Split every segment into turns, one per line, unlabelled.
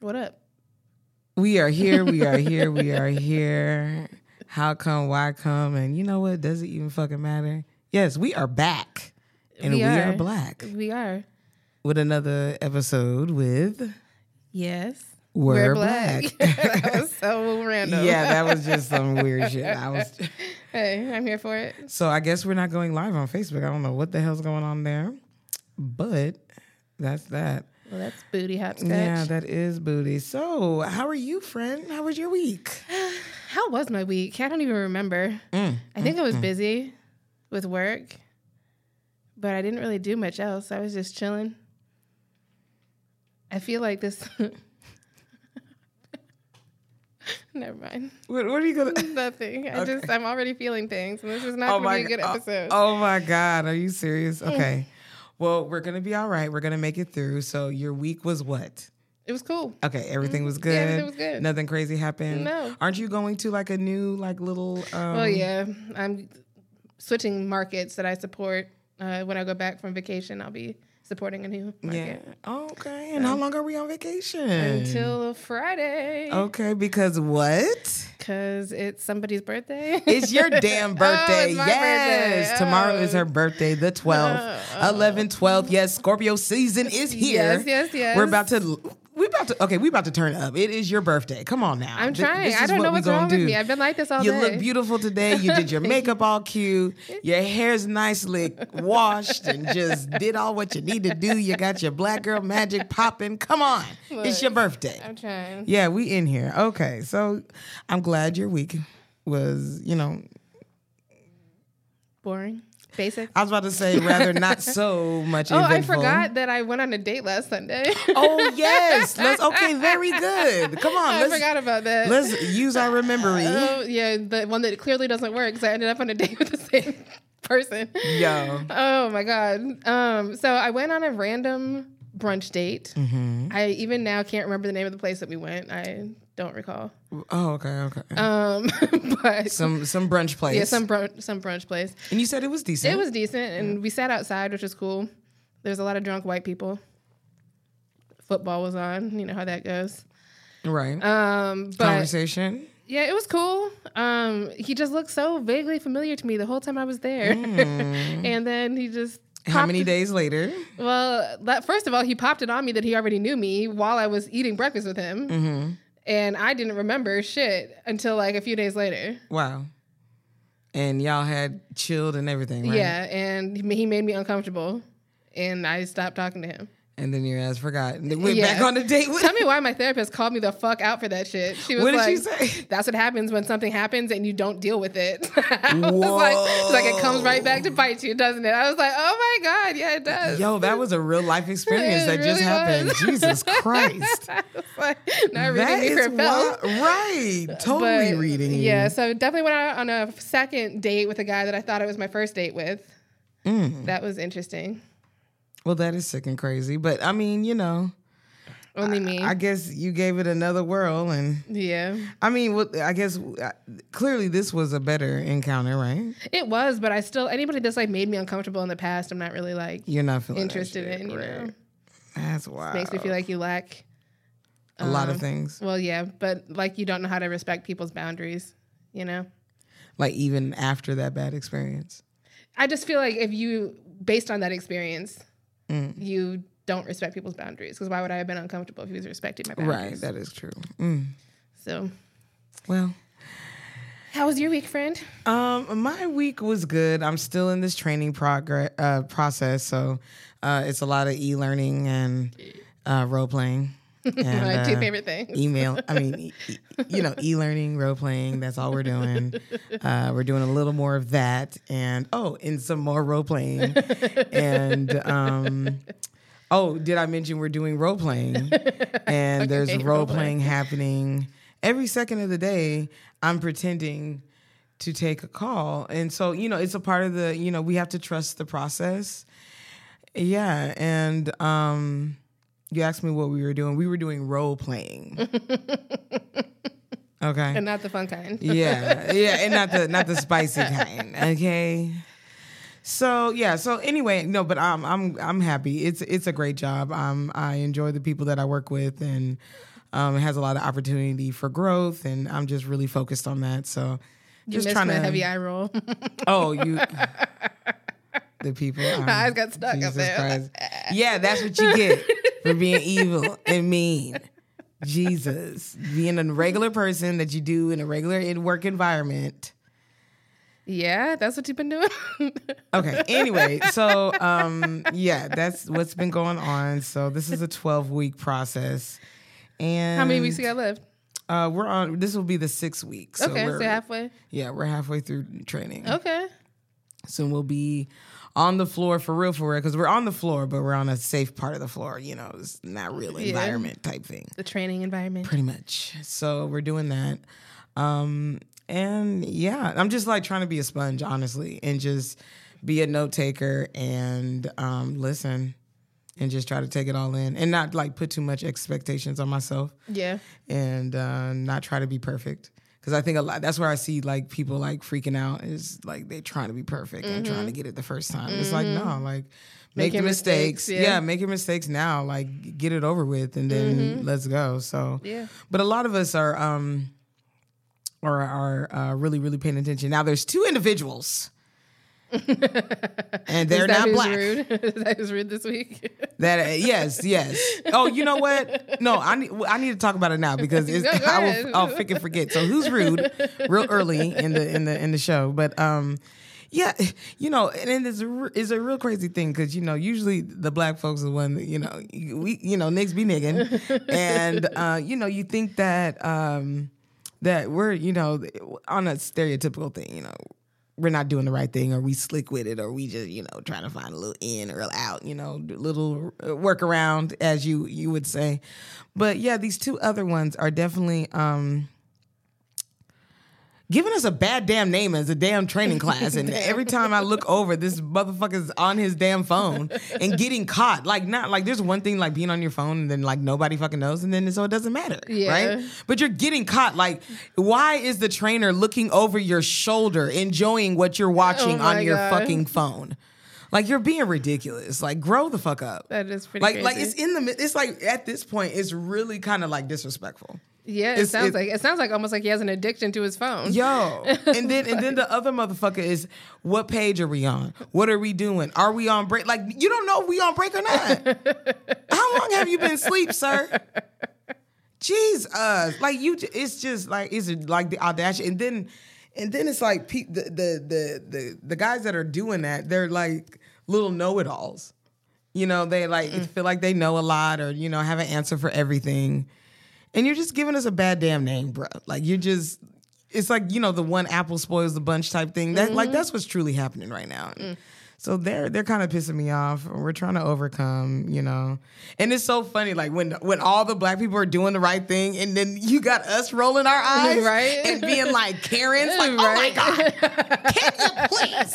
What up?
We are here. We are here. We are here. How come? Why come? And you know what? Does it even fucking matter? Yes, we are back, and we, are. black
We are.
with another episode with
Yes.
We're,
black. that was so random.
yeah, that was just some weird shit. I was
Hey, I'm here for it.
so I guess we're not going live on Facebook. I don't know what the hell's going on there, but that's that.
Well, that's booty hopscotch.
Yeah, that is booty. So, how are you, friend? How was your week?
How was my week? I don't even remember.
Mm,
I think mm, I was mm. busy with work, but I didn't really do much else. I was just chilling. I feel like this. Never mind.
What, what are you gonna?
Nothing. I
Okay.
just I'm already feeling things, and this is not oh going to be a good
God.
Oh, episode.
Oh, my god, are you serious? Eh. Okay. Well, we're gonna be all right. We're gonna make it through. So your week was what?
It was cool.
Okay, everything was good.
Yeah, everything was good.
Nothing crazy happened.
No.
Aren't you going to like a new like little? Um,
Oh yeah, I'm switching markets that I support. Uh, when I go back from vacation, I'll be supporting a new market. Yeah.
Okay. And how long are we on vacation?
until Friday
Okay, because what?
because it's somebody's birthday.
It's your damn birthday.
Oh, it's my
yes.
birthday.
Tomorrow
Oh.
is her oh. birthday, the 12th.
Oh.
11, 12. Yes, Scorpio season is here.
Yes, yes, yes.
We're about to to okay, we about to turn up. It is your birthday. Come on now.
I'm trying.
this
I don't know what's wrong
do.
with me. I've been like this all
You
day.
You look beautiful today. You did your makeup all cute. Your hair's nicely washed and just did all what you need to do. You got your black girl magic popping. Come on. it's your birthday.
I'm trying.
Yeah, we in here. Okay. So I'm glad your week was, you know,
Boring. Basic.
I was about to say rather not so much
Oh, I forgot that I went on a date last Sunday.
Oh yes. Let's okay, very good. Come on,
I
let's
forgot about that.
let's use our memory.
Oh yeah, the one that clearly doesn't work because I ended up on a date with the same person.
Yo.
Oh my god. Um, so I went on a random brunch date.
Mm-hmm.
I even now can't remember the name of the place that we went. I don't recall.
Oh, okay, okay.
Um, but
some some brunch place.
yeah, some brunch, some brunch place.
and you said it was decent.
It was decent, and we sat outside, which was cool. There's a lot of drunk white people. Football was on. You know how that goes.
right.
Um, but
Conversation.
Yeah, it was cool. Um, he just looked so vaguely familiar to me the whole time I was there. and then he just
How many days later?
Well, that, first of all, he popped it on me that he already knew me while I was eating breakfast with him,
Mm-hmm.
And I didn't remember shit until like a few days later.
Wow. And y'all had chilled and everything, right?
Yeah, and he he made me uncomfortable, and I stopped talking to him.
And then your ass forgot. And then went
Yeah.
back on the date with
Tell me why my therapist called me the fuck out for that shit. She was
What did
like,
she say?
"That's what happens when something happens and you don't deal with it." I was like, like, "It comes right back to bite you, doesn't it?" I was like, "Oh my god, yeah, it does."
Yo, that was a real life experience that just happened.
was.
Jesus Christ.
Like, not
That
reading me for
right. Totally
But,
reading.
Yeah, so definitely went out on a second date with a guy that I thought it was my first date with.
Mm.
That was interesting.
Well, that is sick and crazy. But I mean, you know,
Only me.
I guess you gave it another whirl. And
yeah,
I mean, well, I guess uh, clearly this was a better encounter, right?
it was, but I still anybody that's like made me uncomfortable in the past, I'm not really like
You're not feeling
interested
shit,
in. You
right.
know,
That's wild.
It makes me feel like you lack.
a lot of
um,
things.
Well, yeah, but like you don't know how to respect people's boundaries. You know,
Like even after that bad experience.
I just feel like if you, based on that experience,
Mm.
you don't respect people's boundaries. Because why would I have been uncomfortable if he was respecting my boundaries? Right.
That is true. Mm.
So,
Well,
how was your week, friend?
Um, my week was good. I'm still in this training progress uh, process, so uh, it's a lot of e-learning and uh, role playing. And,
my two
uh,
favorite things.
Email. I mean, e- you know, e-learning, role playing. That's all we're doing. Uh, we're doing a little more of that, and oh, and some more role playing. and um, oh, did I mention we're doing role playing? And there's role
role-playing.
playing happening every second of the day. I'm pretending to take a call, and so you know, it's a part of the. You know, we have to trust the process. Yeah, and um, you asked me what we were doing. We were doing role playing. okay.
and not the fun kind.
yeah, yeah, and not the not the spicy kind. Okay. So yeah. So anyway, no, but I'm I'm I'm happy. It's it's a great job. Um, I enjoy the people that I work with, and um, it has a lot of opportunity for growth, and I'm just really focused on that. So
You
just trying to
heavy eye roll.
Oh, you. the people. um,
My eyes got stuck up there.
Christ. Yeah, that's what you get for being evil and mean. Jesus, being a regular person that you do in a regular in work environment.
yeah, that's what you've been doing.
Okay. Anyway, so um, yeah, that's what's been going on. So this is a 12 week process, and
How many weeks you got left?
Uh, we're on. This will be the sixth week. So
okay,
we're,
so halfway.
yeah, we're halfway through training.
Okay.
Soon we'll be on the floor for real, for real, because we're on the floor, but we're on a safe part of the floor. You know, it's not real environment type thing,
The training environment.
pretty much. So we're doing that, um, and yeah, I'm just like trying to be a sponge, honestly, and just be a note taker and um, listen, and just try to take it all in, and not like put too much expectations on myself
Yeah.
and uh, not try to be perfect. Because I think a lot that's where I see like people like freaking out is like they trying to be perfect and trying to get it the first time. It's like no, like make
Making
the mistakes.
mistakes,
yeah.
yeah.
make your mistakes now. Like get it over with and then let's go. So
Yeah.
but a lot of us are um are are uh, really really paying attention. Now there's two individuals. and they're not black.
rude? Is that who's rude this week?
That uh, yes, yes. Oh, you know what? No, I need I need to talk about it now because it's,
go
I will I'll freaking forget. So who's rude? Real early in the in the in the show, but um, yeah, you know, and then it's a, it's a real crazy thing because you know usually the black folks are the one that you know we you know niggas be nigging, and uh, you know you think that um that we're you know on a stereotypical thing, you know we're not doing the right thing or we slick with it or we just you know trying to find a little in or out you know little uh, workaround as you you would say. But yeah these two other ones are definitely um giving us a bad damn name as a damn training class and every time i look over this motherfucker's on his damn phone and getting caught like not like there's one thing like being on your phone and then like nobody fucking knows and then so it doesn't matter
Yeah.
right but you're getting caught like why is the trainer looking over your shoulder enjoying what you're watching
Oh
on your
God.
fucking phone like you're being ridiculous like grow the fuck up
That is pretty
like
crazy.
like it's in the it's like at this point it's really kind of like disrespectful
yeah, it
it's-
sounds
it-
like it sounds like almost like he has an addiction to his phone.
Yo, and then and then the other motherfucker is what page are we on? What are we doing? Are we on break? Like you don't know if we on break or not. How long have you been asleep, sir? Jesus, like you, it's just like it's like the audacity, and then and then it's like pe- the, the the the the guys that are doing that, they're like little know-it-alls. You know, they like mm. feel like they know a lot, or you know, have an answer for everything and you're just giving us a bad damn name, bro. Like you're just, it's like you know the one apple spoils the bunch type thing. That like mm-hmm. that's what's truly happening right now. Mm. So they're they're kind of pissing me off. We're trying to overcome, you know. And it's so funny, like when when all the black people are doing the right thing, and then you got us rolling our eyes,
Right.
and being like Karens, like, oh my
Right.
god, can you please?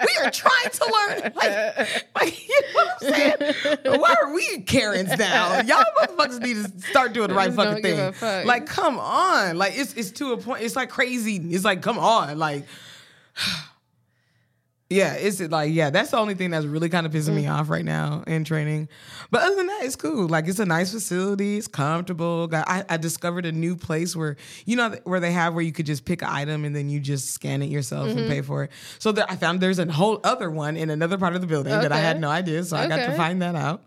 We are trying to learn, like, like you know what I'm saying? Why are we Karens now? Y'all motherfuckers need to start doing the right fucking
don't give a
thing.
fuck.
Like, come on, like it's it's to a point. It's like crazy. It's like, come on, like. Yeah, it's like yeah, that's the only thing that's really kind of pissing me off right now in training. But other than that, it's cool. Like it's a nice facility, it's comfortable. I, I discovered a new place where you know where they have where you could just pick an item and then you just scan it yourself and pay for it. So there, I found there's a whole other one in another part of the building that I had no idea. So I got to find that out,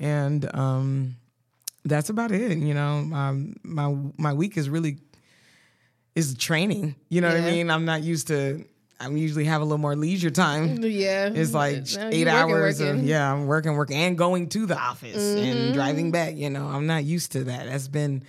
and um, that's about it. You know, um, my my week is really is training. You know what I mean? I'm not used to. I usually have a little more leisure time.
Yeah,
It's like eight
you working,
hours of yeah, I'm working, working, and going to the office
Mm-hmm.
and driving back. You know, I'm not used to that. That's been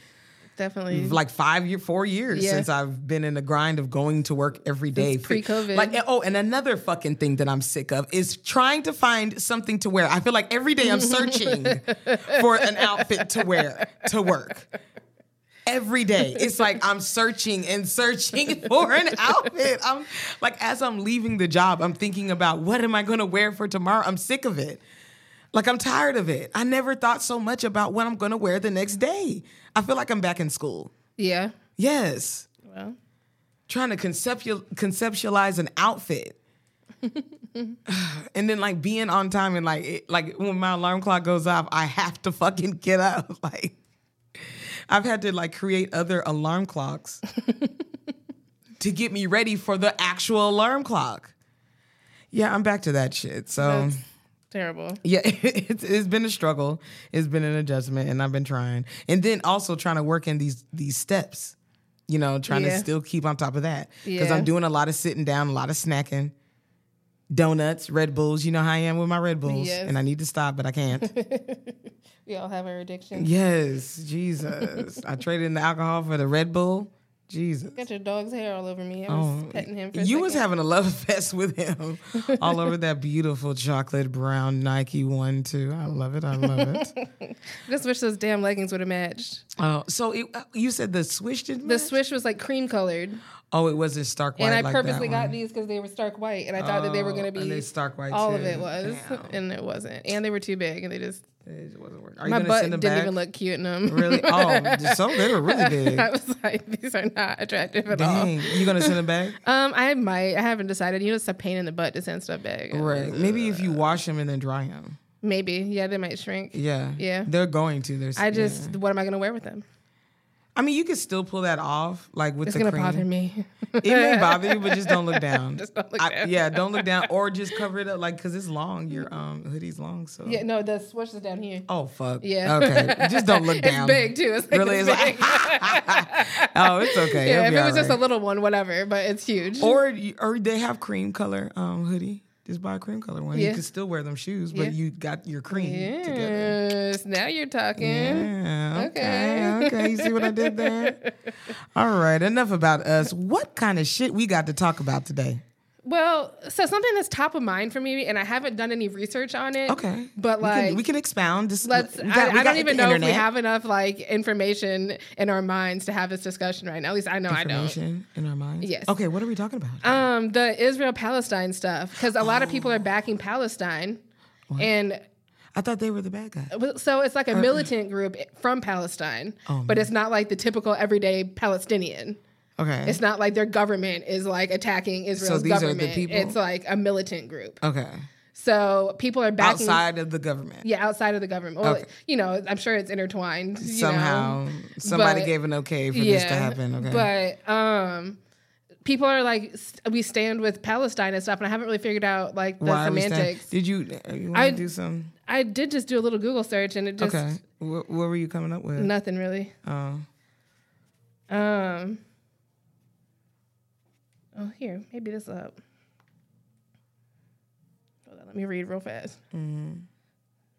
definitely.
like five year, four years
Yeah.
since I've been in the grind of going to work every day.
pre-COVID.
Like oh, and another fucking thing that I'm sick of is trying to find something to wear. I feel like every day I'm searching for an outfit to wear to work. Every day, it's like I'm searching and searching for an outfit. I'm like, as I'm leaving the job, I'm thinking about what am I going to wear for tomorrow. I'm sick of it. Like I'm tired of it. I never thought so much about what I'm going to wear the next day. I feel like I'm back in school.
yeah.
Yes.
Well,
Trying to conceptual, conceptualize an outfit. and then like being on time and like it, like when my alarm clock goes off, I have to fucking get up. Like I've had to like create other alarm clocks to get me ready for the actual alarm clock. Yeah, I'm back to that shit. So
That's terrible.
yeah, it's, it's been a struggle. It's been an adjustment, and I've been trying. And then also trying to work in these these steps. You know, trying to still keep on top of that because
Yeah.
I'm doing a lot of sitting down, a lot of snacking, donuts, Red Bulls. You know how I am with my Red Bulls,
Yes.
and I need to stop, but I can't.
We all have our addiction.
yes, Jesus, I traded in the alcohol for the Red Bull. Jesus.
Got your dog's hair all over me. I was
Oh,
petting him
you was having a love fest with him all over that beautiful chocolate brown Nike one too. I love it. I love it.
Just wish those damn leggings would have matched.
Oh, so it, uh, you said the swish didn't
The
match?
swish was like cream colored,
Oh, it wasn't stark white.
and I
like
purposely
that
got
one.
these because they were stark white, and I thought that they were
Oh,
gonna
and
be
they stark white.
all of it was,
Damn.
and it wasn't, and they were too big, and they just
It wasn't working. Are
my
gonna
butt
send them
didn't
back?
even look cute in them.
really. Oh, so they were really big.
I was like, these are not attractive at all.
Dang, you gonna send them back?
Um, I might. I haven't decided. You know, it's a pain in the butt to send stuff back.
Right. Maybe if you wash them and then dry them.
Maybe. Yeah, they might shrink.
Yeah.
Yeah.
They're going to. There's.
I just, what am I gonna wear with them?
I mean, you could still pull that off, like with
It's
the cream.
It's gonna bother me.
It may bother you, but just don't look down.
Just don't look
I-
down.
yeah, don't look down, or just cover it up, like because it's long. Your um hoodie's long, so.
yeah, no, the swoosh is down here.
Oh fuck.
Yeah.
Okay. Just don't look down.
It's big too. It's like
Really,
it's
it's like.
big.
oh, it's okay.
yeah,
It'll
if it was just a little one, whatever, but it's huge.
Or or they have cream color um hoodie. Just buy a cream color one. You
Yeah.
can still wear them shoes, but
Yeah.
you got your cream together.
yes, now you're talking.
Yeah, okay,
Okay.
okay. You see what I did there? All right, enough about us. What kind of shit we got to talk about today?
Well, so something that's top of mind for me, and I haven't done any research on it.
Okay,
but
we
like
can, we can expound. This,
Let's.
we got- we
I, I don't even know if we have enough like information in our minds to have this discussion right now. At least I know I don't.
information in our minds.
Yes.
Okay, what are we talking about?
Um, the Israel Palestine stuff because a lot of people are backing Palestine, and
I thought they were the bad guy.
well, so it's like a militant group from Palestine,
Oh,
but it's not like the typical everyday Palestinian.
Okay.
It's not like their government is like attacking Israel's
these are the
government.
people-
It's like a militant group.
okay.
So people are backing
Outside of the government.
Yeah, outside of the government. Well,
Okay.
you know, I'm sure it's intertwined. you
Somehow
know.
somebody
But-
gave an okay for this to happen. Okay.
But um people are like we stand with Palestine and stuff and I haven't really figured out like the
Why
semantics.
Did you, uh, you want
I-
do some?
I did just do a little Google search and it just
Okay. What, what were you coming up with?
nothing really.
Oh.
Um Oh, here, maybe this help. Hold on, let me read real fast.
Mm-hmm.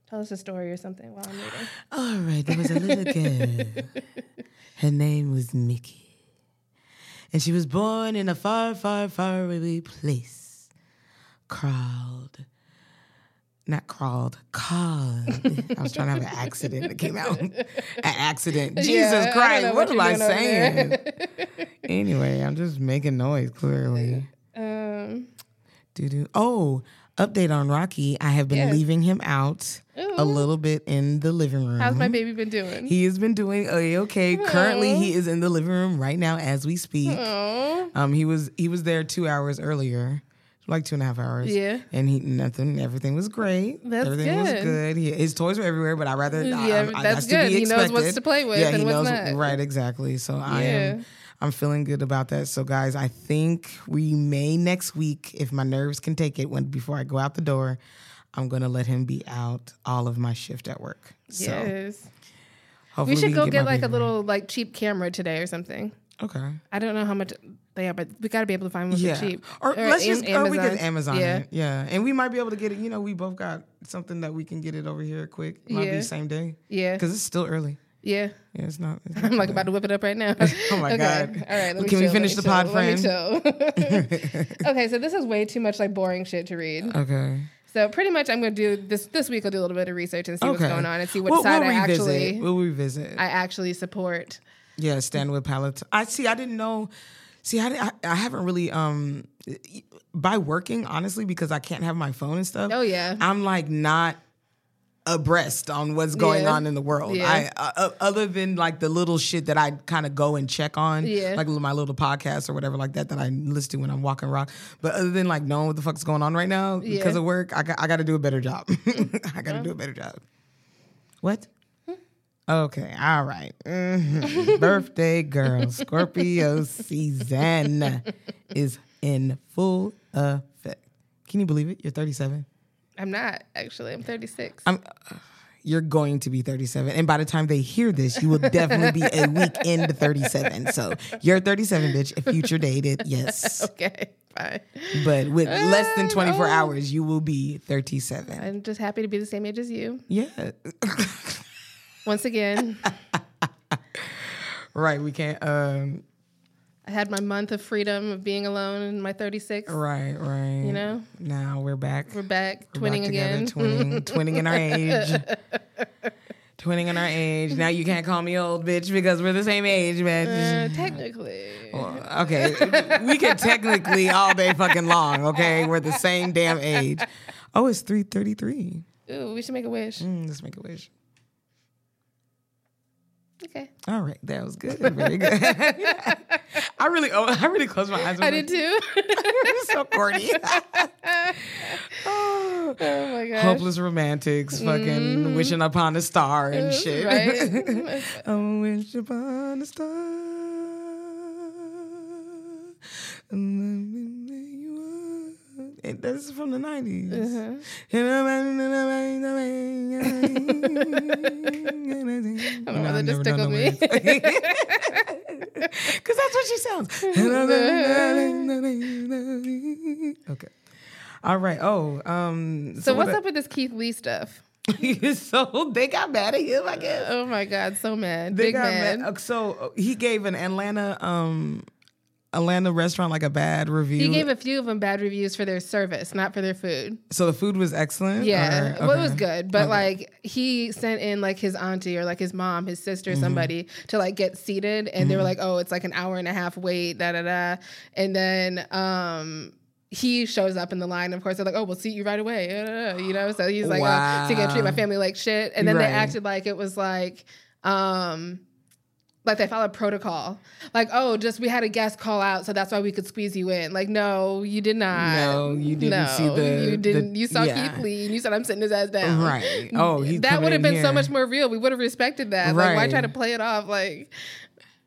Tell us a story or something while I'm reading.
All right, there was a little girl. Her name was Mickey. And she was born in a far, far, far away place. Crawled. Not crawled, called. I was trying to have an accident that came out. An accident. Jesus
Yeah,
Christ, what,
what
am I
you're doing over
saying? anyway, I'm just making noise, clearly.
Um
doo. Oh, update on Rocky. I have been
Yes.
leaving him out a little bit in the living room.
how's my baby been doing?
He has been doing okay. Currently, he is in the living room right now as we speak. Um, he was he was there two hours earlier, like two and a half hours.
Yeah.
and he nothing. Everything was great.
That's
everything was
good.
good. He, his toys were everywhere, but I rather
Yeah,
I- I-
that's good.
be
He knows what's to play with
Yeah,
and
he knows
not.
right exactly. So I am. I'm feeling good about that. So guys, I think we may next week, if my nerves can take it, when before I go out the door, I'm gonna let him be out all of my shift at work. So
yes.
hopefully
We should
can
go
my
get like a little like cheap camera today or something.
Okay.
I don't know how much they are, but we got to be able to find one
Yeah.
for cheap.
Or, let's
Am-
just or we could Amazon
Yeah.
it. Yeah. And we might be able to get it. You know, we both got something that we can get it over here quick. It might
Yeah.
be same day.
Yeah.
Because it's still early.
Yeah.
Yeah, it's not. It's not
I'm like about to whip it up right now.
Oh my
okay.
God.
All right. Let me
Can we
chill, let
finish the pod,
chill, me chill. okay, so this is way too much like boring shit to read.
okay.
So pretty much, I'm going to do this this week. I'll do a little bit of research and see what's going on and see what
We'll,
side
we'll
I
revisit.
actually
We'll revisit.
I actually support.
yeah, stand with palette. I see. I didn't know. See, I, I I haven't really um by working honestly because I can't have my phone and stuff.
Oh yeah.
I'm like not abreast on what's going
Yeah.
on in the world.
Yeah.
I uh, uh, other than like the little shit that I kind of go and check on,
Yeah.
like my little podcast or whatever like that that I listen to when I'm walking rock. But other than like knowing what the fuck's going on right now because of work, I got, I got to do a better job. I got to do a better job. What? Okay, all right. Mhm. Birthday girl, Scorpio season is in full effect. Can you believe it? You're 37.
I'm not actually. I'm 36.
I'm. You're going to be 37, and by the time they hear this, you will definitely be a week into 37. So you're 37, bitch. A future dated, yes,
okay, fine.
but with less than 24
no.
hours, you will be 37.
I'm just happy to be the same age as you.
Yeah,
Once again,
right. We can't. Um,
I had my month of freedom of being alone in my 36.
right, right.
You know,
Now we're back.
we're back
We're
twinning
back
again.
together, Twinning, twinning in our age. twinning in our age. Now you can't call me old bitch because we're the same age, bitch.
Uh, technically,
Well, okay, we could technically all day fucking long. Okay, we're the same damn age. Oh, it's three thirty three.
ooh, we should make a wish.
Mm, let's make a wish.
Okay,
All right, that was good. Very good. I really, oh, I really closed my eyes.
I did too.
so corny. oh,
oh my gosh,
hopeless romantics, fucking wishing upon a star and shit.
right?
I wish upon a star. And This is from the 90s.
Uh-huh.
I
don't know, that just tickled me.
Because that's what she sounds. okay. All right. Oh, um.
so what's
what-
up with this Keith Lee stuff?
so they got mad at him, I guess.
Oh my God, so mad,
They
big
got
mad.
mad. Uh, So he gave an Atlanta, um, Atlanta restaurant like a bad review.
He gave a few of them bad reviews for their service, not for their food.
so the food was excellent.
Yeah,
or-
well, it was good, but like he sent in like his auntie or like his mom, his sister,
Mm-hmm.
somebody to like get seated, and they were like, "Oh, it's like an hour and a half wait." Da da da, and then um. He shows up in the line. Of course, they're like, "Oh, we'll seat you right away." da, da, da," You know, so he's like, oh, "So you gonna treat my family like shit?" And then
Right.
they acted like it was like, um, like they followed protocol. Like, oh, just we had a guest call out, so that's why we could squeeze you in. Like, no, you did not.
No, you didn't see the-
You didn't.
the-
you saw
yeah.
Keith Lee, and you said I'm sitting his ass down.
Right. Oh,
that would have been so much more real. We would have respected that. Like, why try to play it off like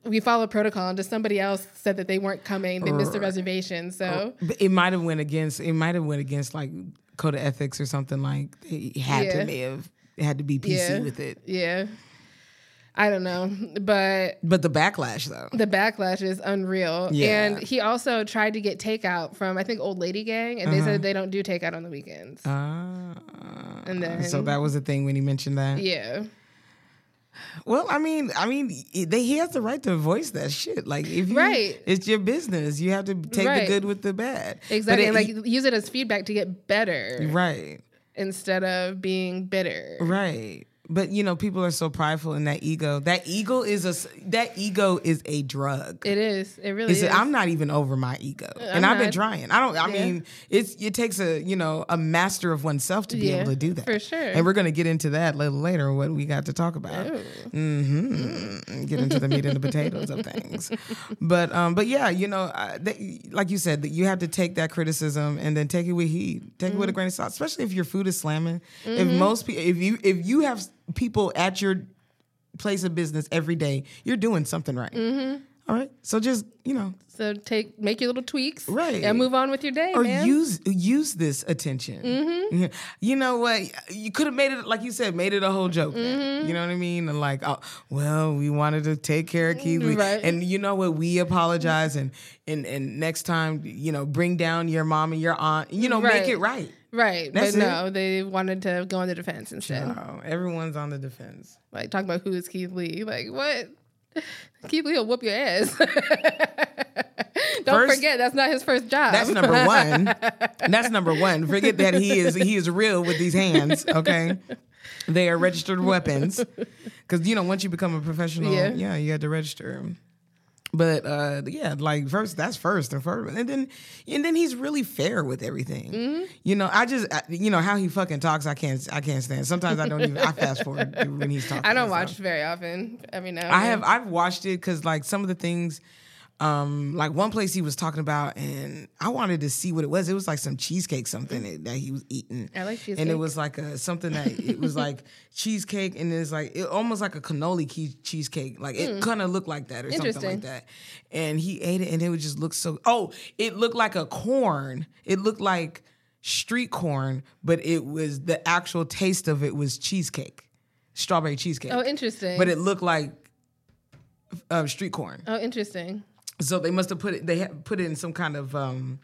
we followed protocol and just somebody else said that they weren't coming, they missed the reservation. So oh,
But it might have went against. It might have went against like code of ethics or something. Like they had
Yeah.
to may have had to be PC
yeah,
with it.
Yeah, I don't know, but
But the backlash though.
the backlash is unreal.
Yeah.
And he also tried to get takeout from I think Old Lady Gang, and they
Uh-huh.
said they don't do takeout on the weekends.
Ah,
And then-
so that was the thing when he mentioned that.
yeah,
Well, I mean, I mean, they, he has the right to voice that shit. Like, if you,
Right.
it's your business. You have to take
Right.
the good with the bad.
Exactly.
it-
like use it as feedback to get better
right,
instead of being bitter.
right. But you know, people are so prideful in that ego. That ego is a that ego is a drug.
It is. It really
It's-
is.
I'm not even over my ego, and
I'm
I've been trying. I don't. I
Yeah.
mean, it's it takes a you know a master of oneself to be
Yeah,
able to do that
for sure.
And we're gonna get into that a little later. What we got to talk about. Mm-hmm. Get into the meat and the potatoes of things. But um, but yeah, you know, uh, they, like you said, that you have to take that criticism and then take it with heat. Take it with a grain of salt, especially if your food is slamming. If most people, if you if you have people at your place of business every day, you're doing something right. Mm-hmm. All right, so just you know,
So take make your little tweaks,
Right.
and move on with your day,
or
man.
use use this attention. Yeah. You know what? You could have made it like you said, made it a whole joke. then. You know what I mean? And like, oh, well, we wanted to take care of Keith,
Right.
and you know what? We apologize, and and and next time, you know, bring down your mom and your aunt. You know,
Right.
make it right.
Right,
That's
but
it.
no, they wanted to go on the defense and instead.
No, everyone's on the defense.
Like talking about who is Keith Lee. Like what? Keith Lee will whoop your ass. Don't
First-
forget that's not his first job.
That's number one. That's number one. Forget that he is he is real with these hands. Okay, they are registered weapons. Because you know, once you become a professional,
Yeah.
yeah, you had to register. But uh, yeah, like first that's first and first, and then and then he's really fair with everything.
Mm-hmm.
You know, I just I, you know how he fucking talks. I can't I can't stand. Sometimes I don't even I fast forward when he's talking.
I don't watch
stuff.
very often. Every now. And
I have I've watched it because like some of the things, um, like one place he was talking about, and I wanted to see what it was. It was like some cheesecake something that, he was eating.
I like
and it was like a something that it was like cheesecake, and it's like it almost like a cannoli key cheesecake. Like it kind of looked like that or something. Like that. And he ate it, and it would just look so. Oh, it looked like a corn. It looked like street corn, but it was the actual taste of it was cheesecake, strawberry cheesecake.
Oh, interesting.
But it looked like uh, street corn.
Oh, interesting.
So they must have put it. They put it in some kind of um,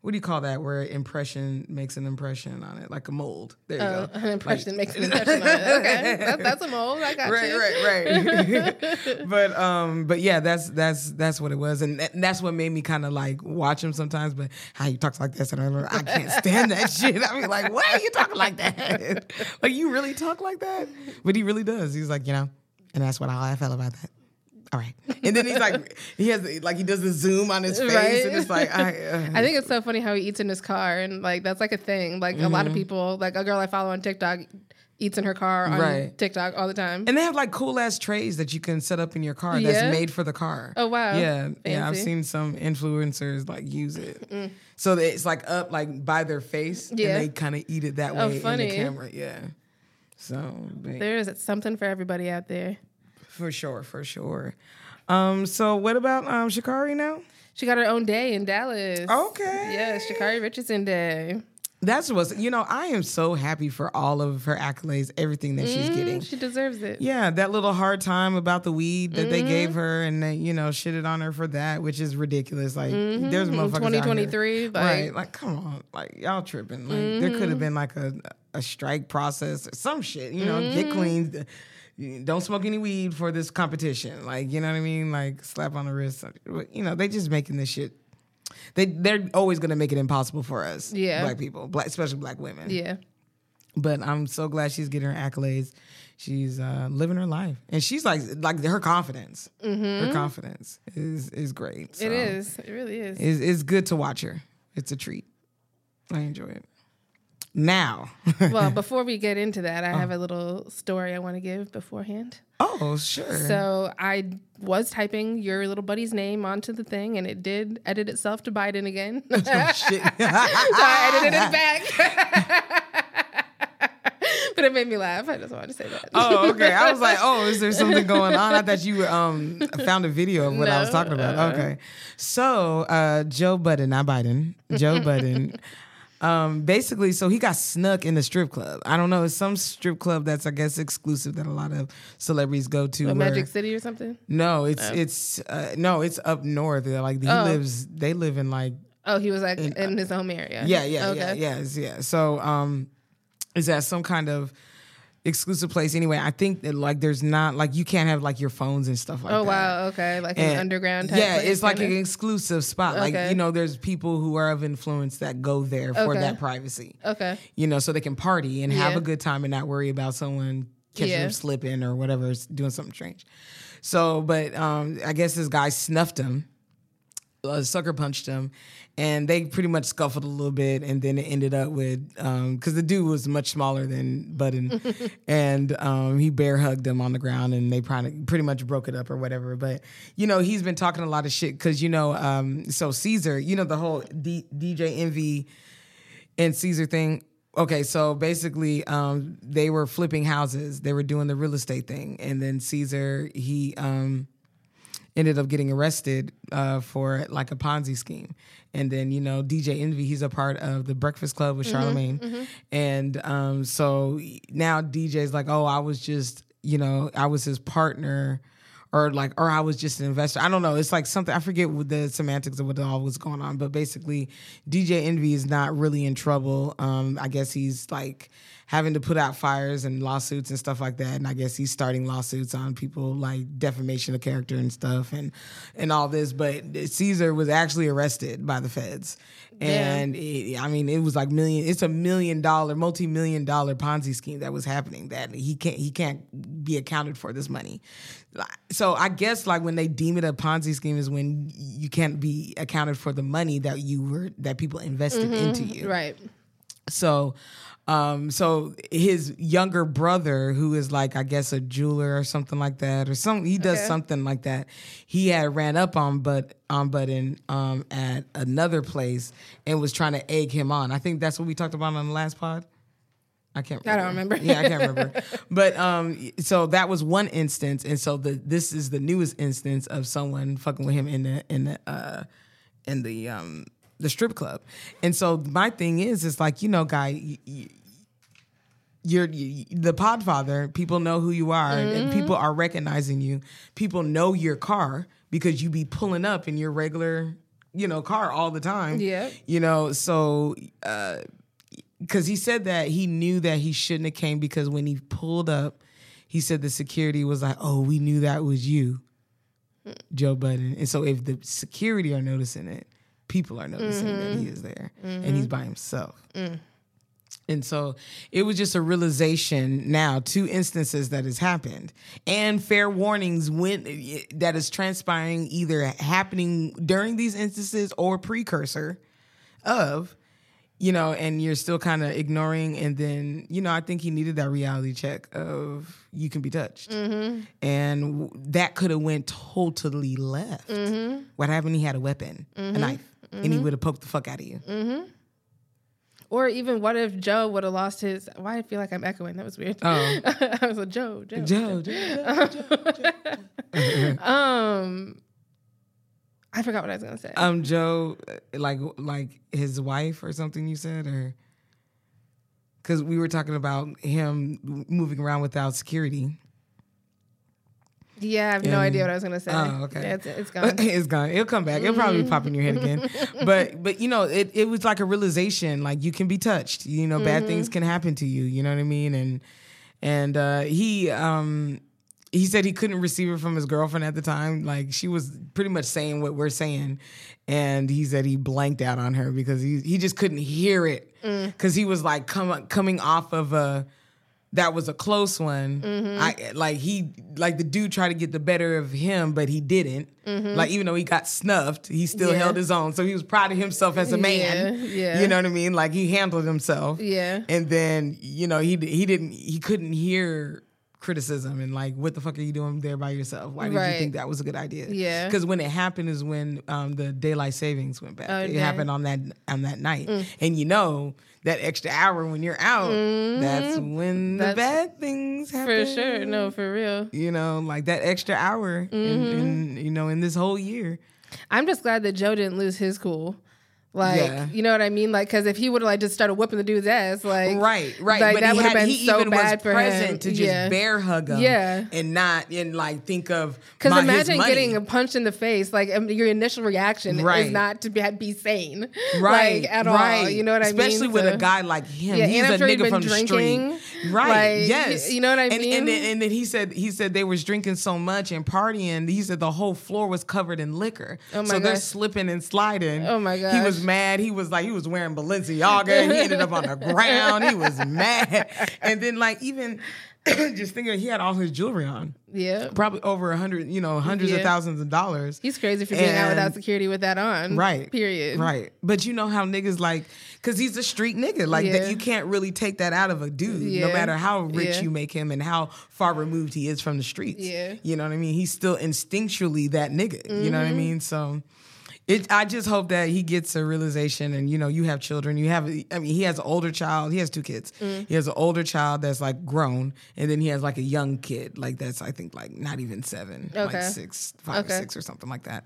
what do you call that? Where impression makes an impression on it, like a mold. There you
Oh,
go.
an impression
Like-
makes an impression on it. Okay, that, that's a mold. I got
Right,
you.
right, right. right. but um, but yeah, that's that's that's what it was, and that- that's what made me kind of like watch him sometimes. But how he talks like this, and I'm like, I can't stand that shit. I mean, like, why are you talking like that? like, you really talk like that? But he really does. He's like, you know, and that's what I felt about that. All right, and then he's like, he has like he does the zoom on his face,
Right.
and it's like, I, uh,
I think it's so funny how he eats in his car, and like that's like a thing. Like a lot of people, like a girl I follow on TikTok, eats in her car on
Mm-hmm. Right.
TikTok all the time.
And they have like cool ass trays that you can set up in your car
Yeah?
that's made for the car.
Oh, wow.
Yeah, yeah. I've
Mm.
seen some influencers like use it. So that it's like up like by their face,
Yeah.
and they kind of eat it that
Oh,
way in the camera. Yeah. So but
There is something for everybody out there.
For sure, for sure. Um. So what about um Sha'Carri now?
She got her own day in Dallas.
Okay.
Yeah, Sha'Carri Richardson Day.
That's what's you know I am so happy for all of her accolades, everything that she's getting.
Mm, She deserves it.
Yeah, that little hard time about the weed that they
Mm-hmm.
gave her, and they, you know, shitted on her for that, which is ridiculous. Like, there's motherfuckers
2023, like-
right? Like, come on, like y'all tripping. Like, there
Mm-hmm.
could have been like a a strike process or some shit. You know, get
Mm-hmm.
clean. Don't smoke any weed for this competition. Like, you know what I mean? Like, slap on the wrist. You know, they just making this shit. They they're always gonna make it impossible for us,
Yeah.
black people, black especially black women.
Yeah.
But I'm so glad she's getting her accolades. She's uh, living her life, and she's like, like her confidence. Her confidence is is great. So
Mm-hmm. It is. It really is.
It's, it's good to watch her. It's a treat. I enjoy it. Now,
well, before we get into that, I have a little story I want to give beforehand.
oh sure.
So I was typing your little buddy's name onto the thing, and it did edit itself to Biden again.
oh, shit.
so I edited it back. but it made me laugh. I just wanted to say that.
oh, okay. I was like, oh, is there something going on? I thought you um found a video of what I was talking about. Okay. So uh Joe Budden, not Biden, Joe Budden. Um, basically, so he got snuck in the strip club. I don't know, it's some strip club that's I guess exclusive that a lot of celebrities go to. Where-
Magic City or something?
No, it's it's uh, no, it's up north. They're Like he
Oh.
lives, they live in like
Oh, he was like in, his home area.
yeah, yeah,
okay.
yeah, yes, yeah. So, um, is that some kind of exclusive place? Anyway, I think that like there's not like you can't have like your phones and stuff like
Oh
that.
Oh wow, okay, like an underground type.
Yeah, it's like
kinda?
an exclusive spot. Like
Okay.
you know, there's people who are of influence that go there for
Okay.
that privacy.
okay.
You know, so they can party and have
Yeah.
a good time and not worry about someone catching
Yeah.
them slipping or whatever, is doing something strange. So, but um, I guess this guy snuffed him, uh, sucker punched him, and they pretty much scuffled a little bit, and then it ended up with because the dude was much smaller than Budden, and um, he bear hugged him on the ground, and they probably pretty much broke it up or whatever. But you know, he's been talking a lot of shit because you know, um, so Cesar, you know, the whole D- DJ Envy and Cesar thing. Okay, so basically, um, they were flipping houses. They were doing the real estate thing, and then Cesar he um, ended up getting arrested uh, for like a Ponzi scheme. And then you know DJ Envy, he's a part of the Breakfast Club with Charlemagne, and um, so now DJ's like, oh, I was just you know I was his partner. Or like, or I was just an investor. I don't know. It's like something I forget what the semantics of what all was going on, but basically, DJ Envy is not really in trouble. Um, I guess he's like having to put out fires and lawsuits and stuff like that. And I guess he's starting lawsuits on people like defamation of character and stuff and and all this. But Cesar was actually arrested by the feds, and it, I mean it was like million. It's a million dollar, multi million dollar Ponzi scheme that was happening that he can't he can't be accounted for this money. so I guess like when they deem it a Ponzi scheme is when you can't be accounted for the money that you were that people invested mm-hmm. into you.
Right.
So, um, so his younger brother, who is like I guess a jeweler or something like that, or some he does
Okay.
something like that. He had ran up on but on Budden um at another place and was trying to egg him on. I think that's what we talked about on the last pod. I can't.
I don't remember.
yeah, I can't remember. But um, so that was one instance, and so the this is the newest instance of someone fucking with him in the in the uh in the um the strip club. And so my thing is, is like you know, guy. y y you're you, the podfather. People know who you are, and people are recognizing you. People know your car because you be pulling up in your regular, you know, car all the time.
Yeah.
You know, so uh, because he said that he knew that he shouldn't have came because when he pulled up, he said the security was like, "Oh, we knew that was you, Joe Budden." And so if the security are noticing it, people are noticing that he is there and he's mm-hmm. by himself. Mm. And so it was just a realization now, two instances that has happened, and fair warnings when that is transpiring, either happening during these instances or precursor of, you know, and you're still kind of ignoring. And then, you know, I think he needed that reality check of you can be touched, mm-hmm. and that could have went totally left. Mm-hmm. What happened? He had a weapon, a knife, and he would have poked the fuck out of you. Mm-hmm.
Or even what if Joe would have lost his? Why I feel like I'm echoing? That was weird.
Oh.
I was like Joe, Joe.
Joe, Joe, Joe.
Um, I forgot what I was gonna say.
Um, Joe, uh, like like his wife or something you said, or because we were talking about him moving around without security.
Yeah, I have no
and-
idea what I was gonna say.
Oh, okay.
Yeah, it's, it's gone.
it's gone. It'll come back. It'll probably pop in your head again. but but you know, it it was like a realization. Like you can be touched. You know, bad things can happen to you. You know what I mean? And and uh, he um he said he couldn't receive it from his girlfriend at the time. Like she was pretty much saying what we're saying, and he said he blanked out on her because he he just couldn't hear it because he was like come, coming off of a that was a close one.
Mm-hmm.
I like he like the dude tried to get the better of him, but he didn't. Like even though he got snuffed, he still
Mm-hmm. Yeah.
held his own. So he was proud of himself as a man.
Yeah, yeah.
You know what I mean? Like he handled himself.
Yeah.
And then you know he he didn't he couldn't hear criticism and like what the fuck are you doing there by yourself? Why did
Right.
you think that was a good idea?
Yeah.
Because when it happened is when um, the daylight savings went back.
Oh,
it happened on that on that night, and you know that extra hour when you're out, that's when the
Mm-hmm.
Bad things happen.
for sure. No, for real.
You know, like that extra hour, in,
Mm-hmm.
in you know, in this whole year.
I'm just glad that Joe didn't lose his cool. Like,
Yeah.
you know what I mean? Like, because if he would have like just started whooping the dude's ass, like,
Right, right.
like,
but
that would have been
he
so
even
bad
was
for
present
him.
to just
yeah.
bear hug him,
Yeah.
and not and like think of
Because imagine getting punch in the face. Like um, your initial reaction
Right.
is not to be, be sane,
right
Like at
right.
all. You know what I mean?
Especially with
So-
a guy like him.
Yeah,
He's a
he'd
nigga from the street. Right.
like,
yes.
you know what I
and,
mean?
And then, and then he said he said they was drinking so much and partying. He said the whole floor was covered in liquor.
Oh my
so they're slipping and sliding.
Oh my god,
He was
gosh.
Mad. He was like he was wearing Balenciaga. and he ended up on the ground. He was mad. And then like even just thinking he had all his jewelry on.
Yeah.
Probably over a hundred, you know, hundreds of thousands of dollars.
He's crazy for being out without security with that on.
Right.
Period.
Right. But you know how niggas like, because he's a street nigga. Like,
Yeah.
that you can't really take that out of a dude, no matter how rich
Yeah.
you make him and how far removed he is from the streets.
Yeah.
You know what I mean? He's still instinctually that nigga. You know what I
Mm-hmm.
mean? So. It, I just hope that he gets a realization, and you know, you have children. You have, I mean, he has an older child. He has two kids.
Mm.
He has an older child that's like grown, and then he has like a young kid, like that's I think like not even seven, like
Okay.
six, five
Okay.
or six or something like that.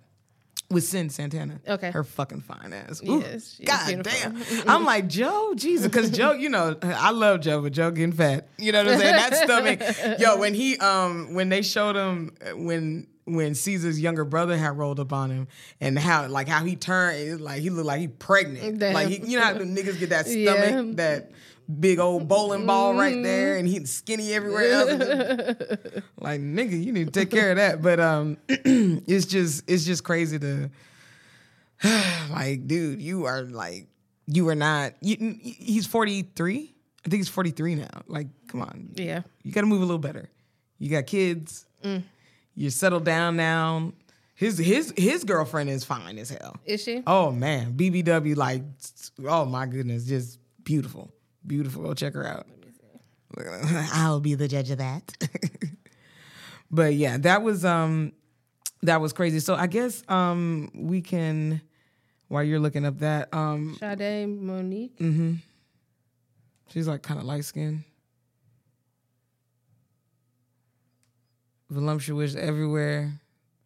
With Cyn Santana,
Okay.
her fucking fine ass. Ooh,
Yes,
God
beautiful.
damn. I'm like, Joe, Jesus. Because Joe, you know, I love Joe, but Joe getting fat. You know what I'm saying? That stomach. Yo, when he um when they showed him uh, when when Cesar's younger brother had rolled up on him and how like how he turned like he looked like he pregnant.
Damn.
Like he, you know how the niggas get that stomach,
Yeah.
that big old bowling ball right there, and he's skinny everywhere else. like nigga, you need to take care of that. But um, it's just it's just crazy to like, dude, you are like you are not. You, he's forty three. I think he's forty three now. Like, come on,
Yeah.
you got to move a little better. You got kids.
Mm.
You're settled down now. His his his girlfriend is fine as hell.
Is she?
Oh man, BBW like oh my goodness, just beautiful, beautiful. Go check her out. I'll be the judge of that. but yeah, that was um that was crazy. So I guess um we can while you're looking up that um
Sade Monique.
mm-hmm. She's like kind of light skinned. Voluptuous everywhere.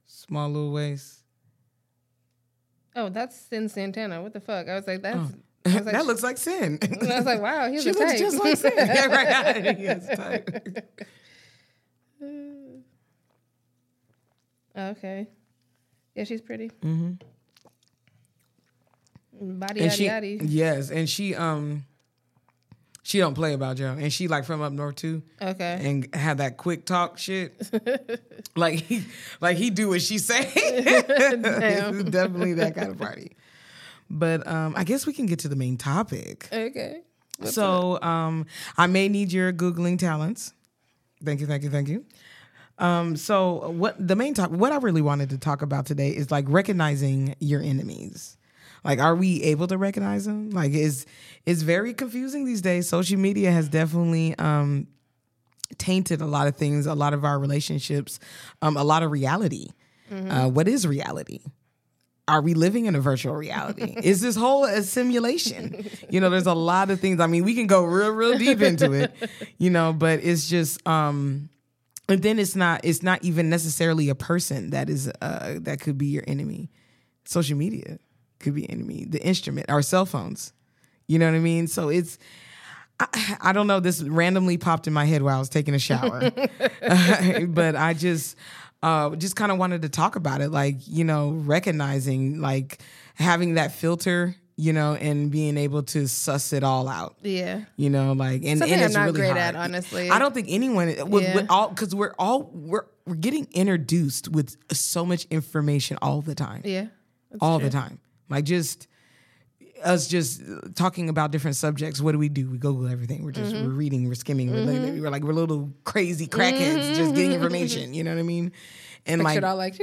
Small little waist.
Oh, that's Cyn Santana. What the fuck? I was like, that's.
Oh.
Was like,
that looks like Cyn.
I was like, wow, he's
she
a
looks
type.
just like Cyn. yeah, right. He a type.
okay. Yeah, she's pretty.
Mm-hmm.
Body
And
yaddy
she,
yaddy.
yes, and she um, she don't play about Joe, and she like from up north too,
Okay.
and have that quick talk shit. like he, like he do what she say. It's definitely that kind of party. But um, I guess we can get to the main topic.
Okay.
so um, I may need your googling talents. Thank you, thank you, thank you. Um, so what the main talk? what I really wanted to talk about today is like recognizing your enemies. Like, are we able to recognize them? Like, is it's very confusing these days. Social media has definitely um, tainted a lot of things, a lot of our relationships, um, a lot of reality. Uh, what is reality? Are we living in a virtual reality? is this whole a simulation? You know, there's a lot of things. I mean, we can go real, real deep into it, you know, but it's just um and then it's not it's not even necessarily a person that is uh that could be your enemy. Social media could be enemy. The instrument, our cell phones. You know what I mean? So it's I, I don't know. This randomly popped in my head while I was taking a shower, but I just, uh, just kind of wanted to talk about it. Like you know, recognizing like having that filter, you know, and being able to suss it all out.
Yeah.
You know, like and,
Something
and
I'm
it's
not
really
great
hard.
at, honestly.
I don't think anyone with,
Yeah.
with all because we're all we're we're getting introduced with so much information all the time
Yeah.
All
true.
the time. Like just us just talking about different subjects. What do we do? We Google everything. We're just
Mm-hmm.
we're reading, we're skimming. We're, like, we're like we're little crazy crackheads just getting information. You know what I mean? And like
all like.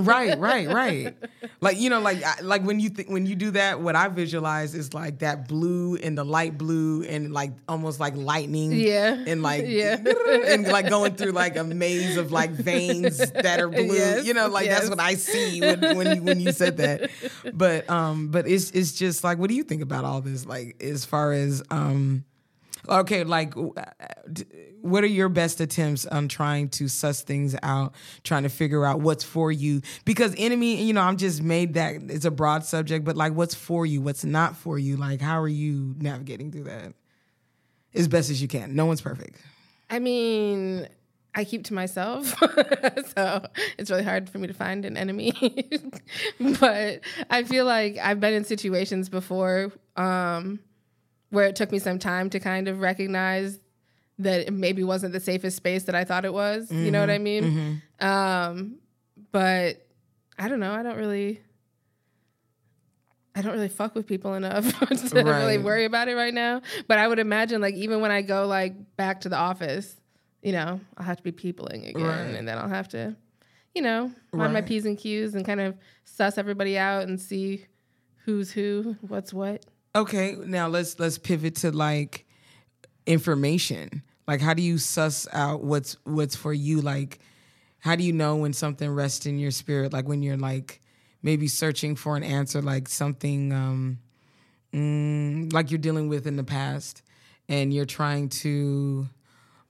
Right, right, right. Like you know, like I- like when you think when you do that, what I visualize is like that blue and the light blue and like almost like lightning.
Yeah.
And like
Yeah.
and like going through like a maze of like veins that are blue.
Yes,
You know, like that's what I see when when you, when you said that. But um, but it's it's just like, what do you think about all this? Like as far as um. Okay, like, uh, what are your best attempts on trying to suss things out, trying to figure out what's for you? Because enemy, you know, I'm just made that it's a broad subject, but like, what's for you, what's not for you? Like, how are you navigating through that as best as you can? No one's perfect.
I mean, I keep to myself, so it's really hard for me to find an enemy. but I feel like I've been in situations before um, where it took me some time to kind of recognize that it maybe wasn't the safest space that I thought it was. You know what I mean? Um, but I don't know. I don't really. I don't really fuck with people enough to really worry about it right now. But I would imagine, like, even when I go like back to the office, you know, I'll have to be peopling again,
Right.
and then I'll have to, you know, mind my p's and q's and kind of suss everybody out and see who's who, what's what.
Okay, now let's let's pivot to like information. Like how do you suss out what's what's for you? Like how do you know when something rests in your spirit? Like when you're like maybe searching for an answer, like something um mm, like you're dealing with in the past and you're trying to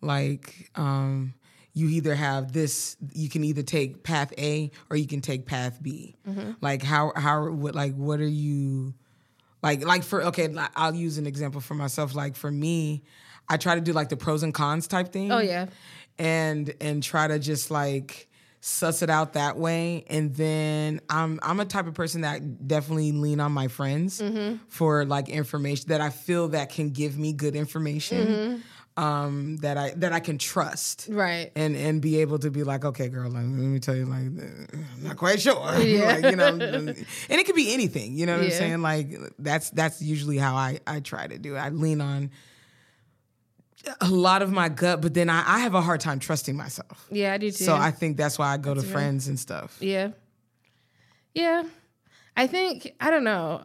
like um you either have this you can either take path A or you can take path B. Like how how what like what are you like like for okay i'll use an example for myself. Like for me i try to do like the pros and cons type thing.
Oh yeah,
and and try to just like suss it out that way. And then i'm i'm a type of person that definitely lean on my friends mm-hmm. for like information that i feel that can give me good information mm-hmm. Um that i that i can trust
right.
and and be able to be like, okay, girl, like, let me tell you, like, uh, I'm not quite sure,
Yeah.
like, you know, and it could be anything, you know what I'm saying? Like, that's that's usually how I I try to do it. I lean on a lot of my gut, but then I, I have a hard time trusting myself.
Yeah, I do too.
So I think that's why I go to friends and stuff.
yeah, yeah. I think I don't know.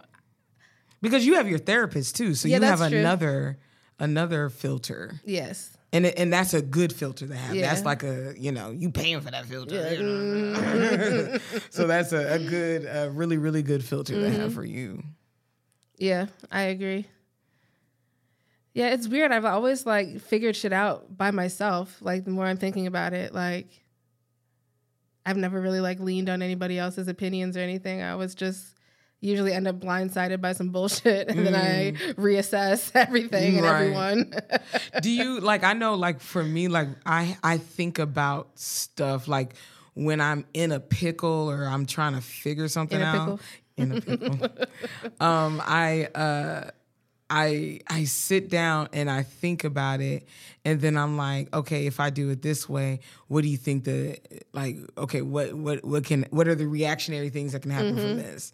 Because you have your therapist too, so
Yeah,
you have
true.
another another filter.
Yes.
And it, and that's a good filter to have. That's like a you know you paying for that filter.
Yeah.
so that's a, a good, a really really good filter to
Mm-hmm.
have for you.
Yeah, I agree. Yeah, it's weird. I've always like figured shit out by myself. Like the more I'm thinking about it, like I've never really like leaned on anybody else's opinions or anything. I was just usually end up blindsided by some bullshit and then I reassess everything and
Mm. Right.
everyone.
do you like i know like for me like i i think about stuff like when i'm in a pickle or i'm trying to figure something
In a
out
pickle?
in a pickle um i uh I I sit down and I think about it, and then I'm like, okay, if I do it this way, what do you think the like? Okay, what what what can what are the reactionary things that can happen from this?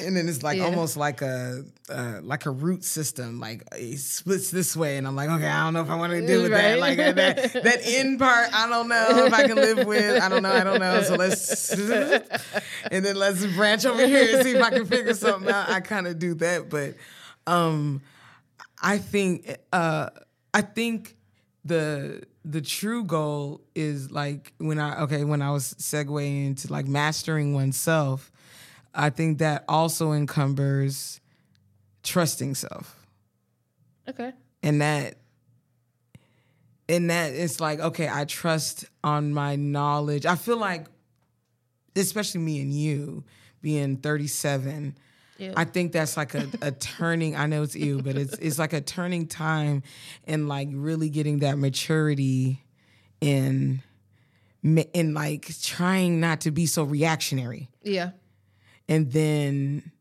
And then it's like.
Yeah.
almost like a uh, like a root system, like it splits this way, and I'm like, okay, I don't know if I want to deal with that.
Right.
Like uh, that that end part, I don't know if I can live with. I don't know, I don't know. So let's and then let's branch over here and see if I can figure something out. I kind of do that, but um, I think uh, I think the the true goal is like when I okay when I was segueing into like mastering oneself. I think that also encumbers trusting self,
okay.
and that and that it's like okay, I trust on my knowledge. I feel like, especially me and you being thirty seven.
Yeah.
I think that's like a, a turning. I know it's you, but it's it's like a turning time and like really getting that maturity in in like trying not to be so reactionary.
yeah.
And then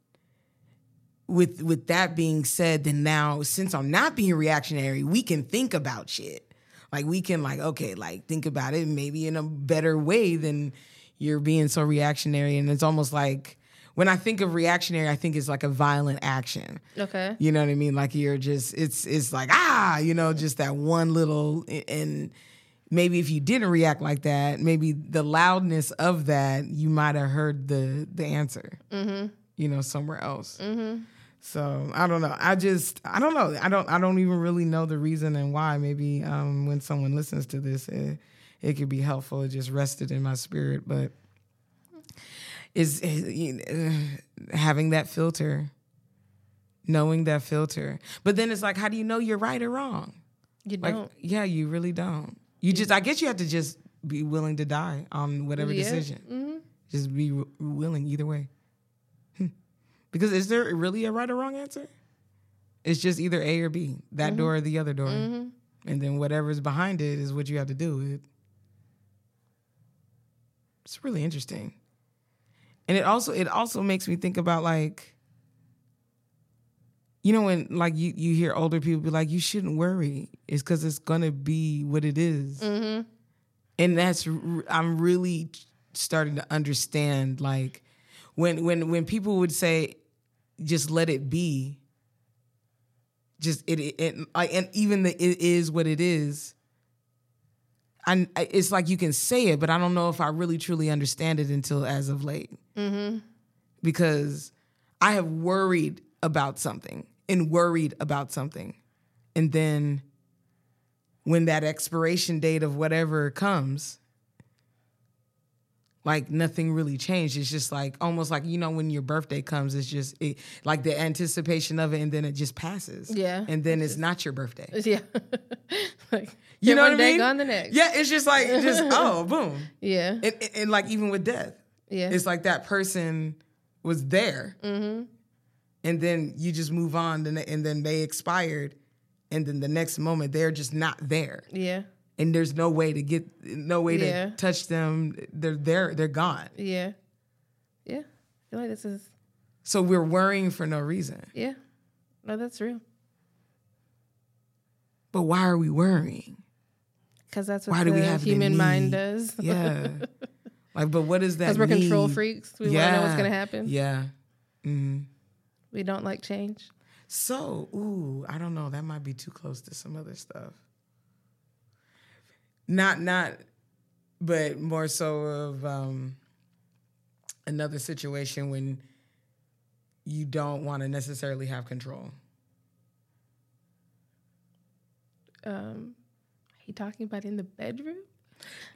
with with that being said, then now since I'm not being reactionary, we can think about shit. Like we can like okay, like think about it maybe in a better way than you're being so reactionary. And it's almost like when I think of reactionary, I think it's like a violent action.
Okay.
You know what I mean? Like you're just it's it's like ah, you know, just that one little and maybe if you didn't react like that, maybe the loudness of that, you might have heard the the answer. Mm-hmm. You know, somewhere else. Mm-hmm. So I don't know. I just I don't know. I don't I don't even really know the reason and why. Maybe um, when someone listens to this, it, it could be helpful. It just rested in my spirit, but is, know, having that filter, knowing that filter. But then it's like, how do you know you're right or wrong?
You
Like,
don't.
yeah, you really don't. You just, I guess you have to just be willing to die on whatever
Yeah.
decision.
Mhm.
Just be w- willing either way. Hmm. Because is there really a right or wrong answer? It's just either A or B, that
Mm-hmm.
door or the other door. And then whatever's behind it is what you have to do with. It's really interesting. And it also it also makes me think about like you know when like you you hear older people be like you shouldn't worry. It's cuz it's going to be what it is.
Mm-hmm.
And that's i'm really starting to understand like when when when people would say just let it be. Just it, it, it and even the it is what it is. I, I- it's like you can say it but i don't know if i really truly understand it until as of late. Because i have worried about something and worried about something and then when that expiration date of whatever comes like nothing really changed. It's just like almost like you know when your birthday comes, it's just it, like the anticipation of it, and then it just passes.
Yeah.
and then it's not your birthday.
Yeah. like
You know what I mean?
gone the next.
Yeah, it's just like just oh boom,
Yeah.
and, and, and like even with death,
Yeah.
it's like that person was there,
mm-hmm.
And then you just move on, and and then they expired, and then the next moment they're just not there,
Yeah.
and there's no way to get no way
Yeah.
to touch them. They're there, they're gone.
Yeah. Yeah. I feel like this is
So we're worrying for no reason.
yeah. No, that's real.
But why are we worrying?
Because that's what
Why
the
do we have
human mind does.
Yeah. like, but what is that?
Because we're control freaks. We want to know what's going to happen.
Yeah. hmm
We don't like change.
So, ooh, I don't know. That might be too close to some other stuff. Not, not, but more so of um, another situation when you don't want to necessarily have control.
Um, are you talking about in the bedroom?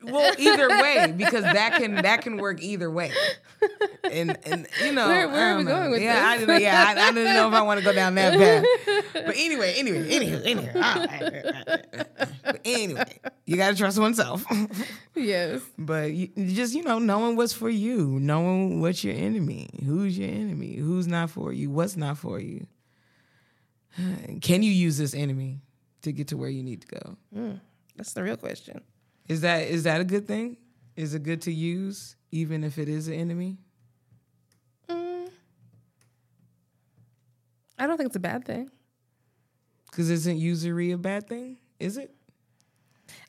Well, either way, because that can that can work either way, and and you know
Where- where
I
are we
know.
going with
yeah, I
this?
didn't, yeah, I, I didn't know if I want to go down that path. But anyway, anyway, anyway, anyway, all right. But anyway, you got to trust oneself.
Yes.
but you, just you know, knowing what's for you, knowing what's your enemy, who's your enemy, who's not for you, what's not for you. Can you use this enemy to get to where you need to go?
Hmm, that's the real question.
Is that is that a good thing? Is it good to use even if it is an enemy?
Mm. I don't think it's a bad thing.
Because isn't usury a bad thing? Is it?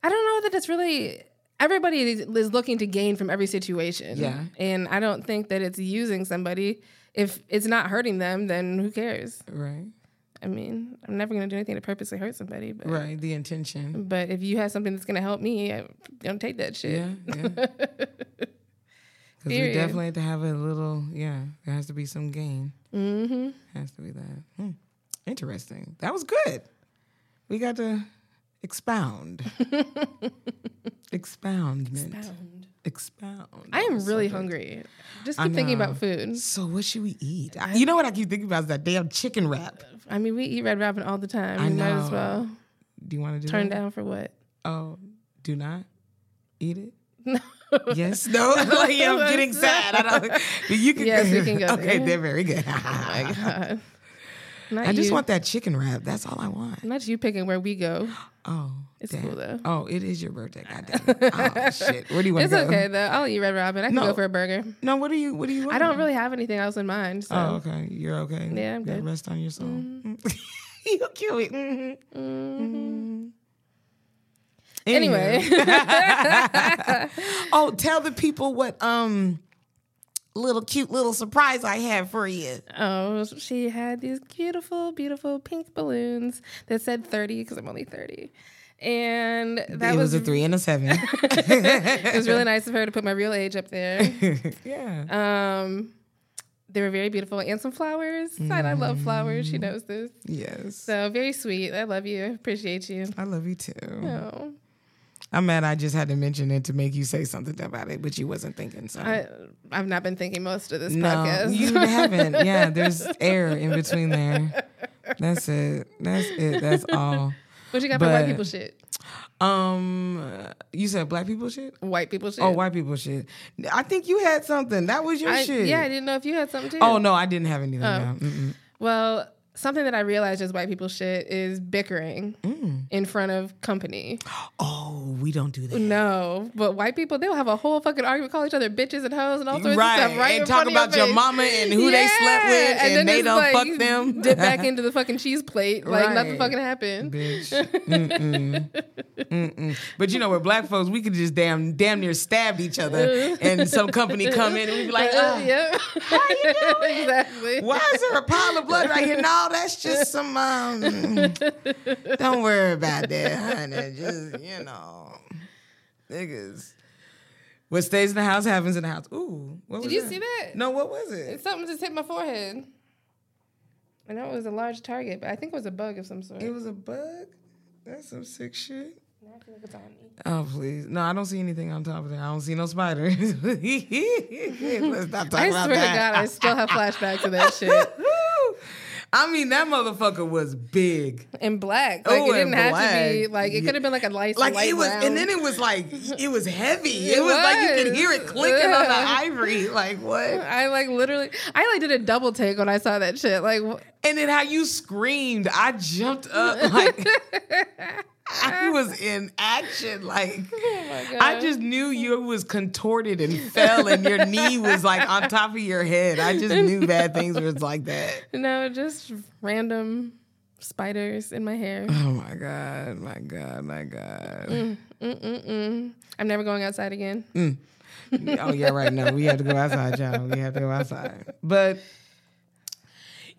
I don't know that it's really everybody is, is looking to gain from every situation.
Yeah.
And I don't think that it's using somebody. If it's not hurting them, then who cares?
Right.
I mean, I'm never going to do anything to purposely hurt somebody. But,
Right. The intention.
but if you have something that's going to help me, I don't take that shit.
Yeah. Yeah. Because we definitely have to have a little. Yeah. There has to be some gain.
Mm-hmm.
Has to be that. Hmm. Interesting. That was good. We got to expound. Expoundment. Expound. Expound.
I am really
subject.
hungry. Just keep thinking about food.
So what should we eat? I- you know what I keep thinking about is that damn chicken wrap.
I mean, we eat Red Robin all the time.
I
We might as
know.
well
Do you want to do
turn
that?
down for what?
Oh, do not eat it. No. Yes. No. like, yeah, I'm getting sad. I don't. You can.
Yes, we can go
Okay,
there.
they're very good.
oh My God. Not
I just
you.
want that chicken wrap. That's all I want.
Not you picking where we go.
Oh,
It's
damn.
cool, though.
Oh, it is your birthday. Goddamn. oh shit. Where do you want to go?
okay though. I'll eat red Robin. I can
No.
go for a burger.
No. What do you? What do you? Want?
I don't really have anything else in mind. So
Oh, okay. You're okay.
Yeah, I'm good. Mm-hmm.
Rest on your soul. you kill it. Mhm.
Mhm.
Anyway.
Anyway,
Oh, tell the people what um little cute little surprise I have for you.
oh, she had these beautiful, beautiful pink balloons that said 30 because I'm only 30. And that
it was,
was,
a three and a seven.
it was really nice of her to put my real age up there.
yeah.
Um, they were very beautiful and some flowers. And I love flowers.
Mm.
She knows this.
yes.
So very sweet. I love you. Appreciate you.
I love you too.
Oh,
I'm mad I just had to mention it to make you say something about it, but you wasn't thinking so.
I, I've not been thinking most of this
no,
podcast.
you haven't. Yeah, there's air in between there. That's it. That's it. That's all.
what you got for white people shit?
Um, you said black people shit.
White people shit.
Oh, white people shit. I think you had something. That was your
I,
shit.
Yeah, I didn't know if you had something too.
Oh no, I didn't have anything.
Oh. Well, something that I realized as white people shit is bickering
Mm.
in front of company.
Oh, we don't do that.
No, but white people they'll have a whole fucking argument, call each other bitches and hoes and all sorts
Right,
of stuff, right?
and talk about your mama and who they slept with, and
then
they don't
like,
fuck them.
Dip back into the fucking cheese plate, like nothing fucking happened.
Bitch. Mm-mm. Mm-mm. But you know, with black folks, we could just damn damn near stab each other, and some company come in and we'd be like,
Uh,
oh,
yeah, exactly.
why is there a pile of blood right here? No, that's just some. Um, don't worry about that, honey. Just you know, niggas. What stays in the house happens in the house. Ooh, what was
Did you
that?
see that?
No, what was it?
Something just hit my forehead. I know it was a large target, but I think it was a bug of some sort.
It was a bug. That's some sick shit.
Now I feel like it's on me.
Oh please! No, I don't see anything on top of there. I don't see no spider. Let's not talk
I
about
swear
that.
to God, I still have flashbacks of that shit.
I mean, that motherfucker was big.
and black, like
Oh,
it didn't have to be
black.
like it could have been like a light,
Like
light
it was, and then it was like it was heavy. It,
It
was, like you could hear it clicking on the ivory. Like what?
I like literally, I like did a double take when I saw that shit. Like, wh-
And then how you screamed, I jumped up like I was in action. Like
oh
I just knew you was contorted and fell, and your knee was like on top of your head. I just knew bad things was like that.
no, just random spiders in my hair.
Oh my god, my god, my god.
Mm-mm-mm. I'm never going outside again. Mm.
oh yeah, right now we have to go outside, y'all. We have to go outside. But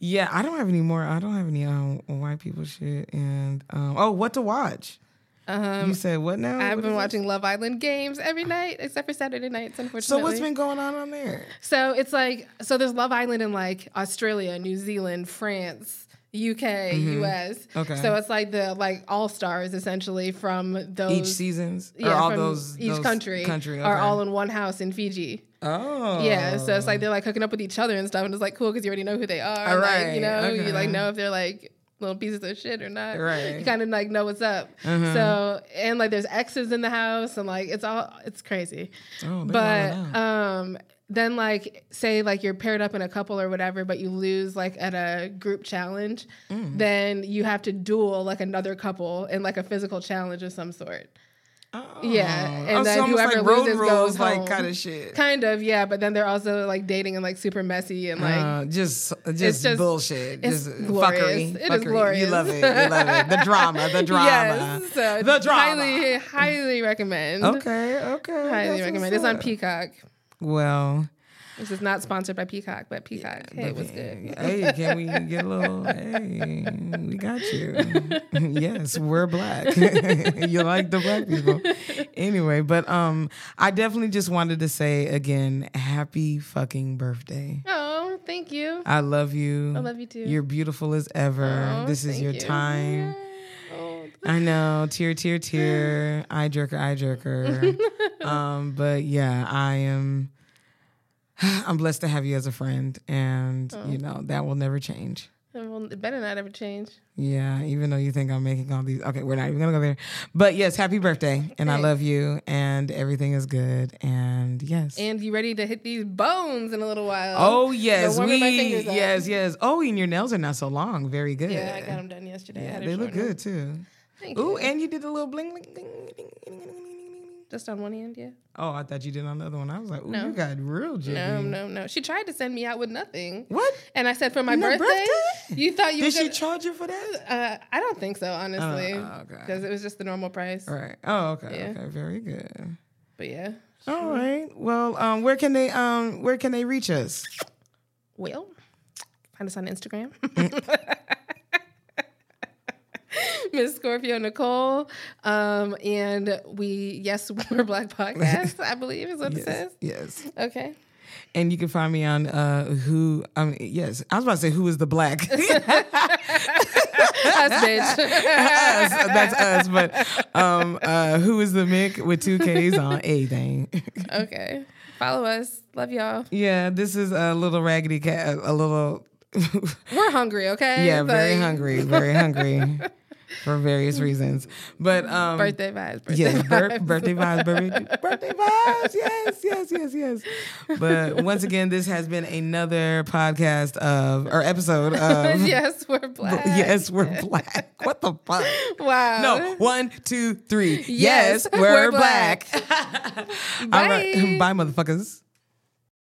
Yeah, I don't have any more. I don't have any um, white people shit. And um, oh, what to watch?
Um,
you said what now?
I've
What
been
is it?
watching Love Island games every night except for Saturday nights, unfortunately.
So what's been going on on there?
So it's like so there's Love Island in like Australia, New Zealand, France, UK, US.
Mm-hmm. Okay.
So it's like the like all stars essentially from those
Each seasons or
yeah,
all
from
those
each
those
country,
country
are all in one house in Fiji.
Oh,
Yeah, so it's like they're like hooking up with each other and stuff, and it's like cool because you already know who they are.
All
like, you know, you like know if they're like little pieces of shit or not.
Right.
You kind of like know what's up. So and like there's exes in the house and like it's all it's crazy.
Oh,
but um then like say like you're paired up in a couple or whatever, but you lose like at a group challenge,
Mm.
then you have to duel like another couple in like a physical challenge of some sort.
Oh.
Yeah, and
Oh,
then
so
whoever
like
loses goes
like
home.
kind of shit.
Kind of, yeah, but then they're also like dating and like super messy and like
uh, just, just,
just-
bullshit.
it's
just
glorious.
fuckery.
It is
fuckery.
glorious.
You love it. You love it. The drama. The drama.
Yes, so
the drama.
Highly, highly recommend.
okay. Okay.
Highly recommend. It's on. Peacock.
Well,
This is not sponsored by Peacock, but Peacock. hey,
but
what's good?
Hey, can we get a little? Hey, we got you. yes, we're black. you like the black people. Anyway, but um, I definitely just wanted to say again, happy fucking birthday.
Oh, thank you.
I love you.
I love you too.
You're beautiful as ever.
Oh,
this is your
you.
time. I know, tear, tear, tear, eye jerker, eye jerker. um, but yeah, I am. I'm blessed to have you as a friend, and
Oh.
you know that will never change.
it will- it better not ever change.
Yeah, even though you think I'm making all these. Okay, we're not even gonna go there. But yes, happy birthday, and I love you, and everything is good, and yes.
And you ready to hit these bones in a little while?
Oh yes, we yes yes. Oh, and your nails are not so long. Very good.
yeah, I got them done yesterday.
Yeah, they look good too.
Thank
Ooh,
you.
and you did a little bling bling. ding, ding, ding, ding, ding.
Just on one hand, yeah.
Oh, I thought you did on the other one. I was like, ooh,
No.
you got real jiggy.
No, no, no. She tried to send me out with nothing.
What?
And I said for my birthday,
birthday?
you thought you
Did
gonna,
charge you for that?
uh, I don't think so, honestly,
oh, okay.
because it was just the normal price.
All right. Oh, okay.
Yeah.
Okay. Very good.
But yeah,
All right. Well, um, where can they um where can they reach us?
well, find us on Instagram. Miss Scorpio Nicole, um, and we yes we're Black Podcast. I believe is what it says.
Yes.
Okay,
And you can find me on uh who I mean yes, I was about to say who is the black.
us bitch.
us, that's us, but um uh who is the Mick with two K's on everything.
okay, follow us. Love y'all.
yeah, this is a little raggedy cat a little
We're hungry. Okay.
Yeah, very
Like,
hungry, very hungry for various reasons. But um
Birthday vibes. Birthday
Yes, bir-
vibes.
birthday vibes, birthday, birthday vibes. Yes, yes, yes, yes. But once again, this has been another podcast of or episode of
yes, we're black.
Yes, we're black. What the fuck?
Wow.
No, one, two, three.
Yes,
Yes, we're,
we're
black.
black.
All right, bye, motherfuckers.